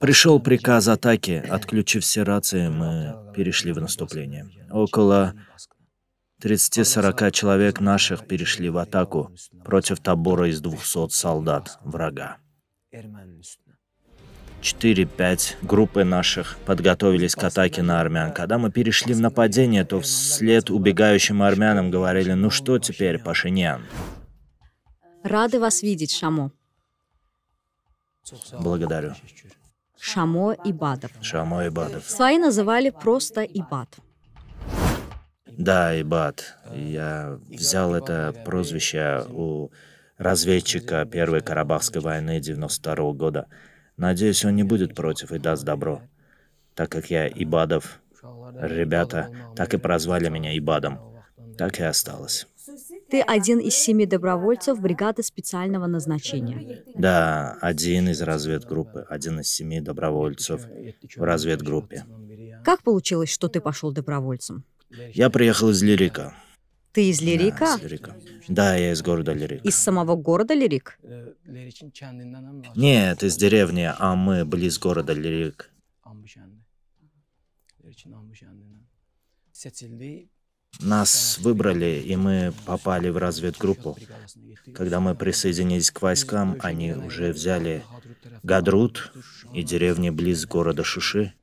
Пришел приказ атаки. Отключив все рации, мы перешли в наступление. Около 30-40 человек наших перешли в атаку против табора из 200 солдат врага. 4-5 группы наших подготовились к атаке на армян. Когда мы перешли в нападение, то вслед убегающим армянам говорили, ну что теперь, Пашинян? Рады вас видеть, Шамо. Благодарю. Шамо и Бадр. Шамо Ибадов. Свои называли просто Ибад. Да, Ибад. Я взял это прозвище у разведчика Первой Карабахской войны 92 года. Надеюсь, он не будет против и даст добро. Так как я Ибадов, ребята так и прозвали меня Ибадом. Так и осталось. Ты один из семи добровольцев бригады специального назначения. Да, один из разведгруппы, один из семи добровольцев в разведгруппе. Как получилось, что ты пошел добровольцем? Я приехал из Лирика. Ты из Да, Лирика? из Лирика. Да, я из города Лирик. Из самого города Лирик? Нет, из деревни, а мы близ города Лирик. Нас выбрали, и мы попали в разведгруппу. Когда мы присоединились к войскам, они уже взяли Гадрут и деревни близ города Шуши.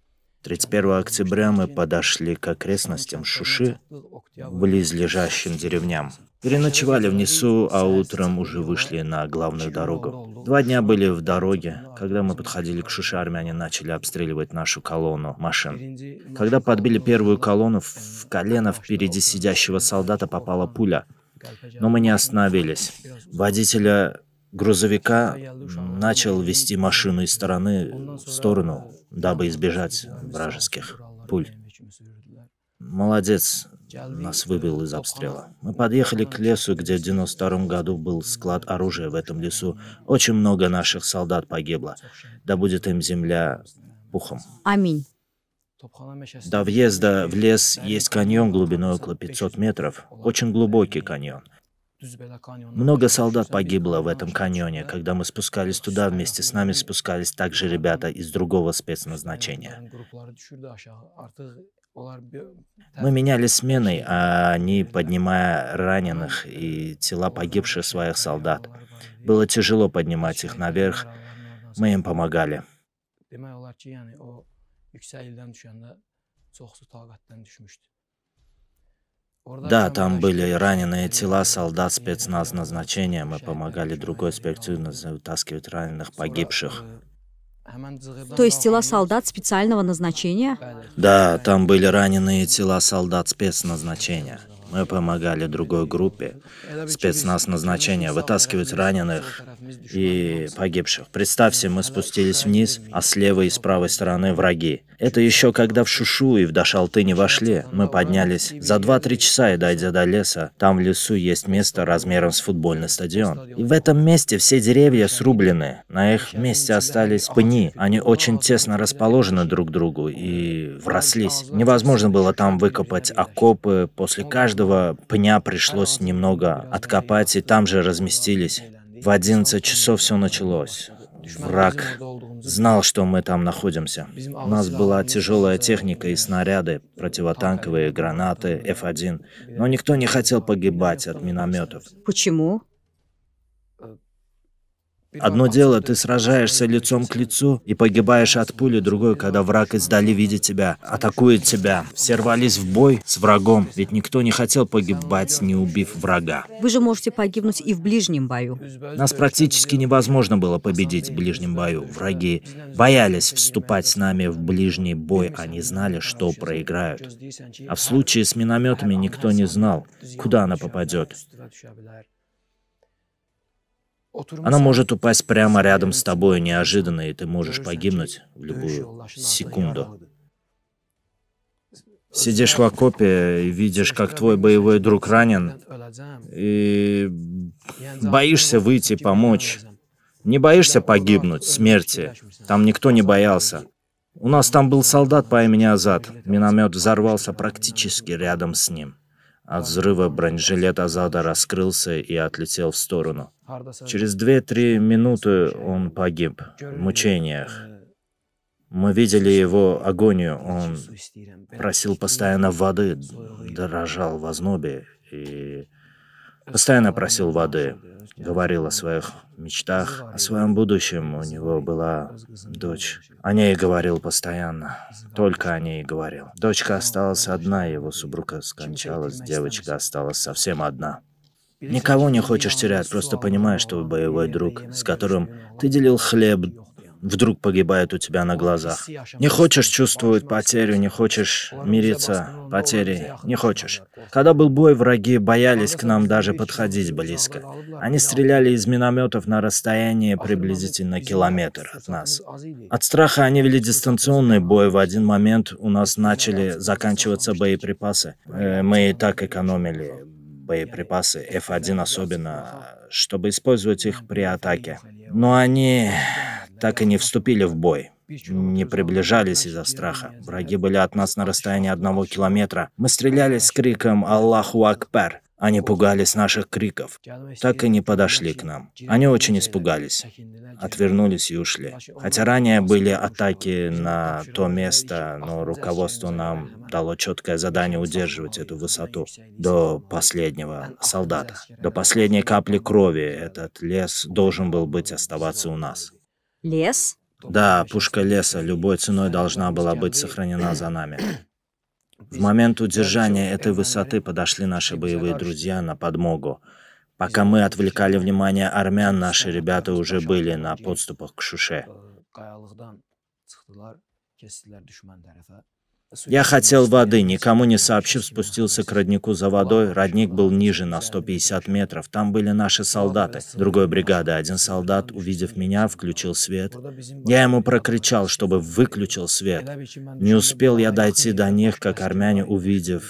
31 октября мы подошли к окрестностям Шуши, близлежащим деревням. Переночевали в лесу, а утром уже вышли на главную дорогу. Два дня были в дороге. Когда мы подходили к Шуши, армяне начали обстреливать нашу колонну машин. Когда подбили первую колонну, в колено впереди сидящего солдата попала пуля. Но мы не остановились. Водителя грузовика начал вести машину из стороны в сторону, дабы избежать вражеских пуль. Молодец, нас выбил из обстрела. Мы подъехали к лесу, где в 92 году был склад оружия в этом лесу. Очень много наших солдат погибло. Да будет им земля пухом. Аминь. До въезда в лес есть каньон глубиной около 500 метров. Очень глубокий каньон. Много солдат погибло в этом каньоне. Когда мы спускались туда, вместе с нами спускались также ребята из другого спецназначения. Мы меняли сменой, а они, поднимая раненых и тела погибших своих солдат. Было тяжело поднимать их наверх. Мы им помогали. Да, там были раненые тела солдат спецназ назначения. Мы помогали другой спецназ вытаскивать раненых, погибших. То есть тела солдат специального назначения? Да, там были раненые тела солдат спецназначения. Мы помогали другой группе спецназ назначения вытаскивать раненых и погибших. Представьте, мы спустились вниз, а с левой и с правой стороны враги. Это еще когда в Шушу и в Дашалты не вошли. Мы поднялись за 2-3 часа и дойдя до леса. Там в лесу есть место размером с футбольный стадион. И в этом месте все деревья срублены. На их месте остались пни. Они очень тесно расположены друг к другу и врослись. Невозможно было там выкопать окопы. После каждого пня пришлось немного откопать и там же разместились. В 11 часов все началось. Враг знал, что мы там находимся. У нас была тяжелая техника и снаряды, противотанковые гранаты, F1. Но никто не хотел погибать от минометов. Почему? Одно дело, ты сражаешься лицом к лицу и погибаешь от пули, другое, когда враг издали видит тебя, атакует тебя. Все рвались в бой с врагом, ведь никто не хотел погибать, не убив врага. Вы же можете погибнуть и в ближнем бою. Нас практически невозможно было победить в ближнем бою. Враги боялись вступать с нами в ближний бой, они знали, что проиграют. А в случае с минометами никто не знал, куда она попадет. Она может упасть прямо рядом с тобой неожиданно, и ты можешь погибнуть в любую секунду. Сидишь в окопе и видишь, как твой боевой друг ранен, и боишься выйти помочь. Не боишься погибнуть, смерти. Там никто не боялся. У нас там был солдат по имени Азат. Миномет взорвался практически рядом с ним. От взрыва бронежилет Азада раскрылся и отлетел в сторону. Через 2-3 минуты он погиб в мучениях. Мы видели его агонию. Он просил постоянно воды, дрожал в ознобе и постоянно просил воды. Говорил о своих мечтах, о своем будущем. У него была дочь. О ней говорил постоянно. Только о ней говорил. Дочка осталась одна, его супруга скончалась, девочка осталась совсем одна. Никого не хочешь терять, просто понимаешь, что боевой друг, с которым ты делил хлеб, вдруг погибает у тебя на глазах. Не хочешь чувствовать потерю, не хочешь мириться потерей, не хочешь. Когда был бой, враги боялись к нам даже подходить близко. Они стреляли из минометов на расстоянии приблизительно километр от нас. От страха они вели дистанционный бой. В один момент у нас начали заканчиваться боеприпасы. Э, мы и так экономили боеприпасы, F1 особенно, чтобы использовать их при атаке. Но они так и не вступили в бой. Не приближались из-за страха. Враги были от нас на расстоянии одного километра. Мы стреляли с криком «Аллаху Акбар!». Они пугались наших криков. Так и не подошли к нам. Они очень испугались. Отвернулись и ушли. Хотя ранее были атаки на то место, но руководство нам дало четкое задание удерживать эту высоту до последнего солдата. До последней капли крови этот лес должен был быть оставаться у нас. Лес? Да, пушка леса любой ценой должна была быть сохранена за нами. В момент удержания этой высоты подошли наши боевые друзья на подмогу. Пока мы отвлекали внимание армян, наши ребята уже были на подступах к Шуше. Я хотел воды, никому не сообщив, спустился к роднику за водой. Родник был ниже на 150 метров. Там были наши солдаты, другой бригады. Один солдат, увидев меня, включил свет. Я ему прокричал, чтобы выключил свет. Не успел я дойти до них, как армяне, увидев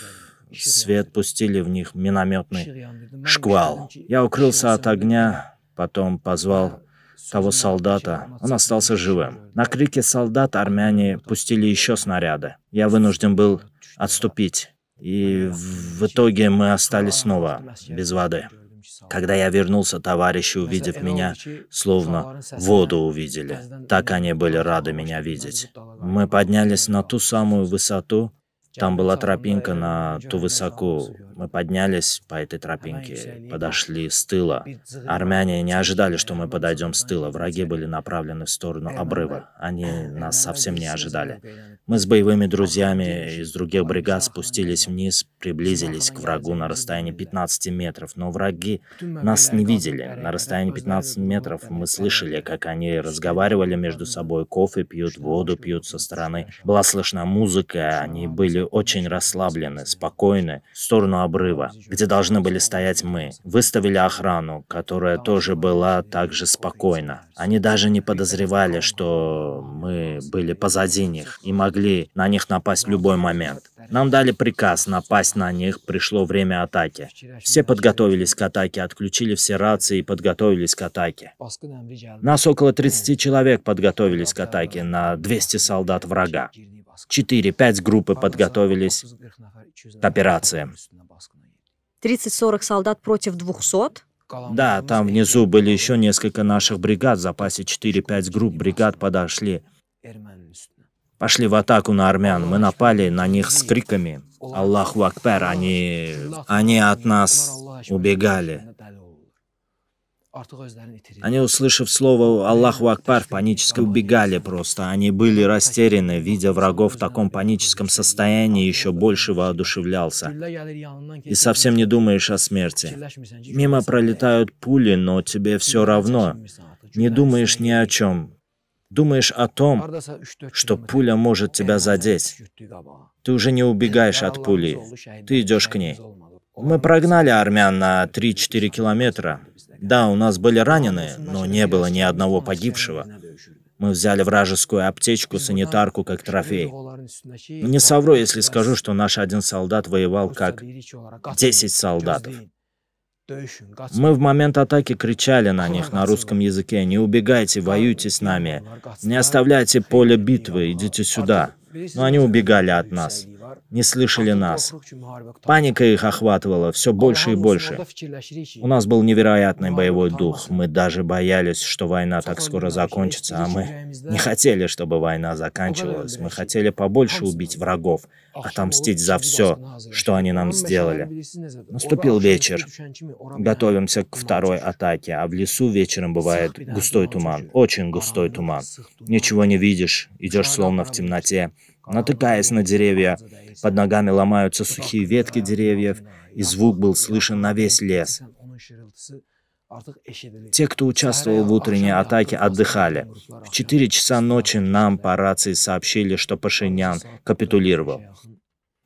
свет, пустили в них минометный шквал. Я укрылся от огня, потом позвал того солдата, он остался живым. На крики солдат армяне пустили еще снаряды. Я вынужден был отступить. И в итоге мы остались снова без воды. Когда я вернулся, товарищи, увидев меня, словно воду увидели. Так они были рады меня видеть. Мы поднялись на ту самую высоту, там была тропинка на ту высоку. Мы поднялись по этой тропинке, подошли с тыла. Армяне не ожидали, что мы подойдем с тыла. Враги были направлены в сторону обрыва. Они нас совсем не ожидали. Мы с боевыми друзьями из других бригад спустились вниз, приблизились к врагу на расстоянии 15 метров, но враги нас не видели. На расстоянии 15 метров мы слышали, как они разговаривали между собой, кофе пьют, воду пьют со стороны. Была слышна музыка, они были очень расслаблены, спокойны, в сторону обрыва, где должны были стоять мы. Выставили охрану, которая тоже была также спокойна. Они даже не подозревали, что мы были позади них и могли на них напасть в любой момент. Нам дали приказ напасть на них, пришло время атаки. Все подготовились к атаке, отключили все рации и подготовились к атаке. Нас около 30 человек подготовились к атаке на 200 солдат врага. 4-5 группы подготовились к операции. 30-40 солдат против 200? Да, там внизу были еще несколько наших бригад, в запасе 4-5 групп бригад подошли. Пошли в атаку на армян. Мы напали на них с криками «Аллаху Акбар!» Они, они от нас убегали. Они, услышав слово «Аллаху Акбар», панически убегали просто. Они были растеряны, видя врагов в таком паническом состоянии, еще больше воодушевлялся. И совсем не думаешь о смерти. Мимо пролетают пули, но тебе все равно. Не думаешь ни о чем. Думаешь о том, что пуля может тебя задеть. Ты уже не убегаешь от пули, ты идешь к ней. Мы прогнали армян на 3-4 километра. Да, у нас были раненые, но не было ни одного погибшего. Мы взяли вражескую аптечку, санитарку как трофей. Не совру, если скажу, что наш один солдат воевал как 10 солдатов. Мы в момент атаки кричали на них на русском языке «Не убегайте, воюйте с нами! Не оставляйте поле битвы, идите сюда!» Но они убегали от нас. Не слышали нас. Паника их охватывала все больше и больше. У нас был невероятный боевой дух. Мы даже боялись, что война так скоро закончится, а мы не хотели, чтобы война заканчивалась. Мы хотели побольше убить врагов, отомстить за все, что они нам сделали. Наступил вечер. Готовимся к второй атаке, а в лесу вечером бывает густой туман, очень густой туман. Ничего не видишь, идешь словно в темноте, натыкаясь на деревья. Под ногами ломаются сухие ветки деревьев, и звук был слышен на весь лес. Те, кто участвовал в утренней атаке, отдыхали. В 4 часа ночи нам по рации сообщили, что Пашинян капитулировал.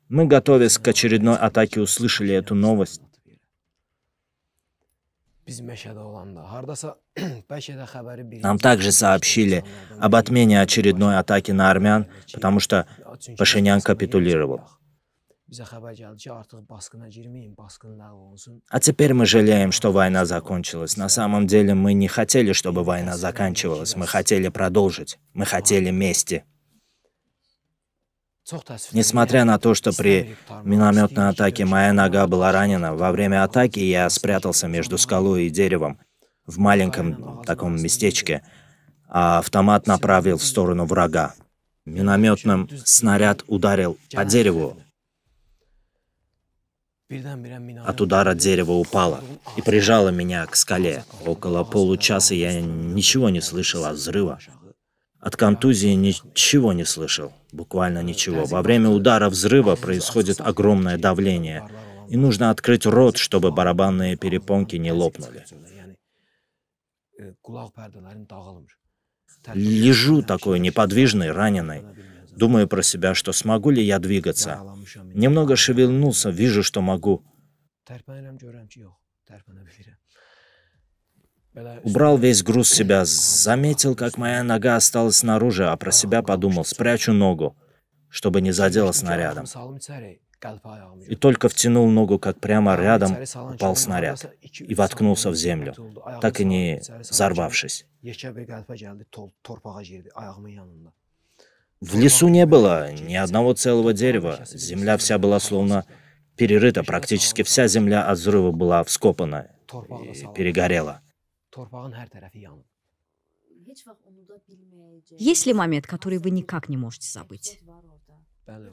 Мы, готовясь к очередной атаке, услышали эту новость. Нам также сообщили об отмене очередной атаки на армян, потому что Пашинян капитулировал. А теперь мы жалеем, что война закончилась. На самом деле мы не хотели, чтобы война заканчивалась. Мы хотели продолжить. Мы хотели мести. Несмотря на то, что при минометной атаке моя нога была ранена, во время атаки я спрятался между скалой и деревом в маленьком таком местечке, а автомат направил в сторону врага. Минометным снаряд ударил по дереву. От удара дерево упало и прижало меня к скале. Около получаса я ничего не слышал от взрыва. От контузии ничего не слышал, буквально ничего. Во время удара взрыва происходит огромное давление, и нужно открыть рот, чтобы барабанные перепонки не лопнули. Лежу такой неподвижный, раненый. Думаю про себя, что смогу ли я двигаться. Немного шевельнулся, вижу, что могу. Убрал весь груз с себя, заметил, как моя нога осталась снаружи, а про себя подумал, спрячу ногу, чтобы не задела снарядом. И только втянул ногу, как прямо рядом упал снаряд и воткнулся в землю, так и не взорвавшись. В лесу не было ни одного целого дерева, земля вся была словно перерыта, практически вся земля от взрыва была вскопана и перегорела. Есть ли момент, который вы никак не можете забыть?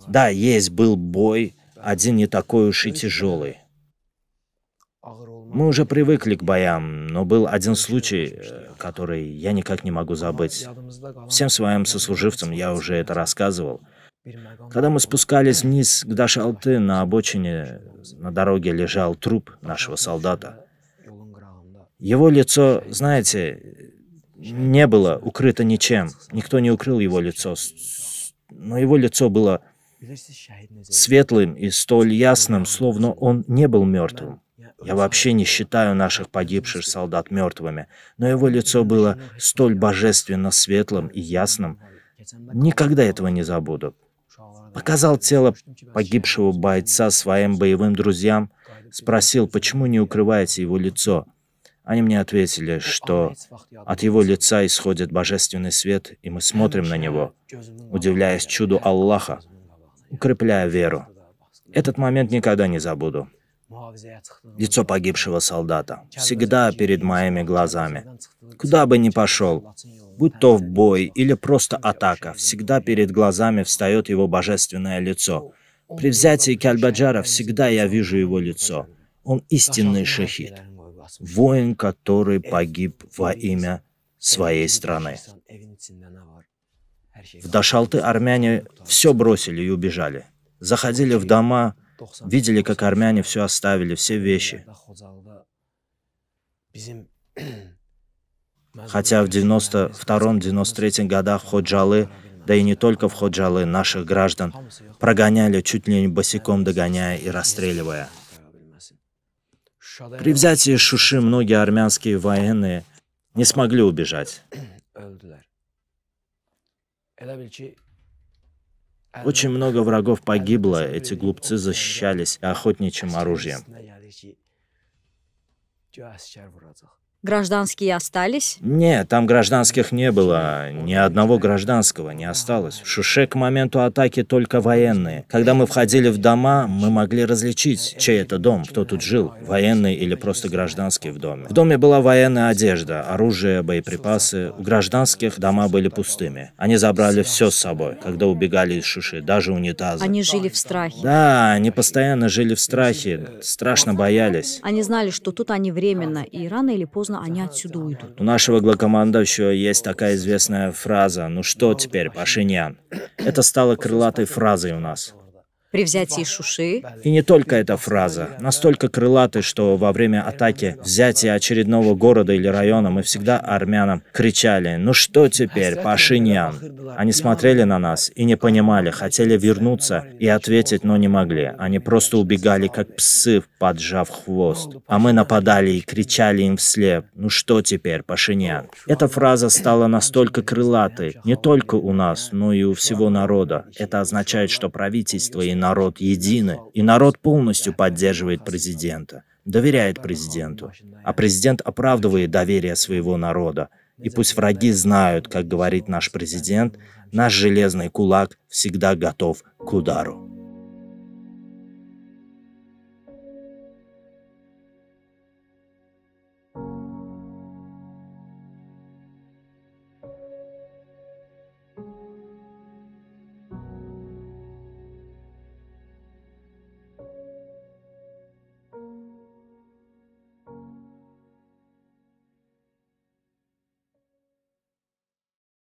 Да, есть, был бой, один не такой уж и тяжелый. Мы уже привыкли к боям, но был один случай, э, который я никак не могу забыть. Всем своим сослуживцам я уже это рассказывал. Когда мы спускались вниз к Дашалты, на обочине на дороге лежал труп нашего солдата. Его лицо, знаете, не было укрыто ничем. Никто не укрыл его лицо. Но его лицо было светлым и столь ясным, словно он не был мертвым. Я вообще не считаю наших погибших солдат мертвыми, но его лицо было столь божественно светлым и ясным. Никогда этого не забуду. Показал тело погибшего бойца своим боевым друзьям, спросил, почему не укрываете его лицо. Они мне ответили, что от его лица исходит божественный свет, и мы смотрим на него, удивляясь чуду Аллаха, укрепляя веру. Этот момент никогда не забуду. Лицо погибшего солдата. Всегда перед моими глазами. Куда бы ни пошел, будь то в бой или просто атака, всегда перед глазами встает его божественное лицо. При взятии Кальбаджара всегда я вижу его лицо. Он истинный шахид воин, который погиб во имя своей страны. В Дашалты армяне все бросили и убежали. Заходили в дома, видели, как армяне все оставили, все вещи. Хотя в 92-93 годах Ходжалы, да и не только в Ходжалы, наших граждан прогоняли чуть ли не босиком догоняя и расстреливая. При взятии Шуши многие армянские военные не смогли убежать. Очень много врагов погибло, эти глупцы защищались охотничьим оружием. Гражданские остались? Нет, там гражданских не было. Ни одного гражданского не осталось. В Шуше к моменту атаки только военные. Когда мы входили в дома, мы могли различить, чей это дом, кто тут жил, военный или просто гражданский в доме. В доме была военная одежда, оружие, боеприпасы. У гражданских дома были пустыми. Они забрали все с собой, когда убегали из Шуши, даже унитазы. Они жили в страхе. Да, они постоянно жили в страхе, страшно боялись. Они знали, что тут они временно, и рано или поздно они отсюда уйдут. У нашего главкомандующего есть такая известная фраза «Ну что теперь, Пашинян?» Это стало крылатой фразой у нас. При взятии Шуши И не только эта фраза, настолько крылатой, что во время атаки взятия очередного города или района мы всегда армянам кричали «Ну что теперь, Пашинян?» Они смотрели на нас и не понимали, хотели вернуться и ответить, но не могли. Они просто убегали, как псы, поджав хвост. А мы нападали и кричали им вслед «Ну что теперь, Пашинян?» Эта фраза стала настолько крылатой не только у нас, но и у всего народа. Это означает, что правительство и народ едины, и народ полностью поддерживает президента, доверяет президенту, а президент оправдывает доверие своего народа. И пусть враги знают, как говорит наш президент, наш железный кулак всегда готов к удару.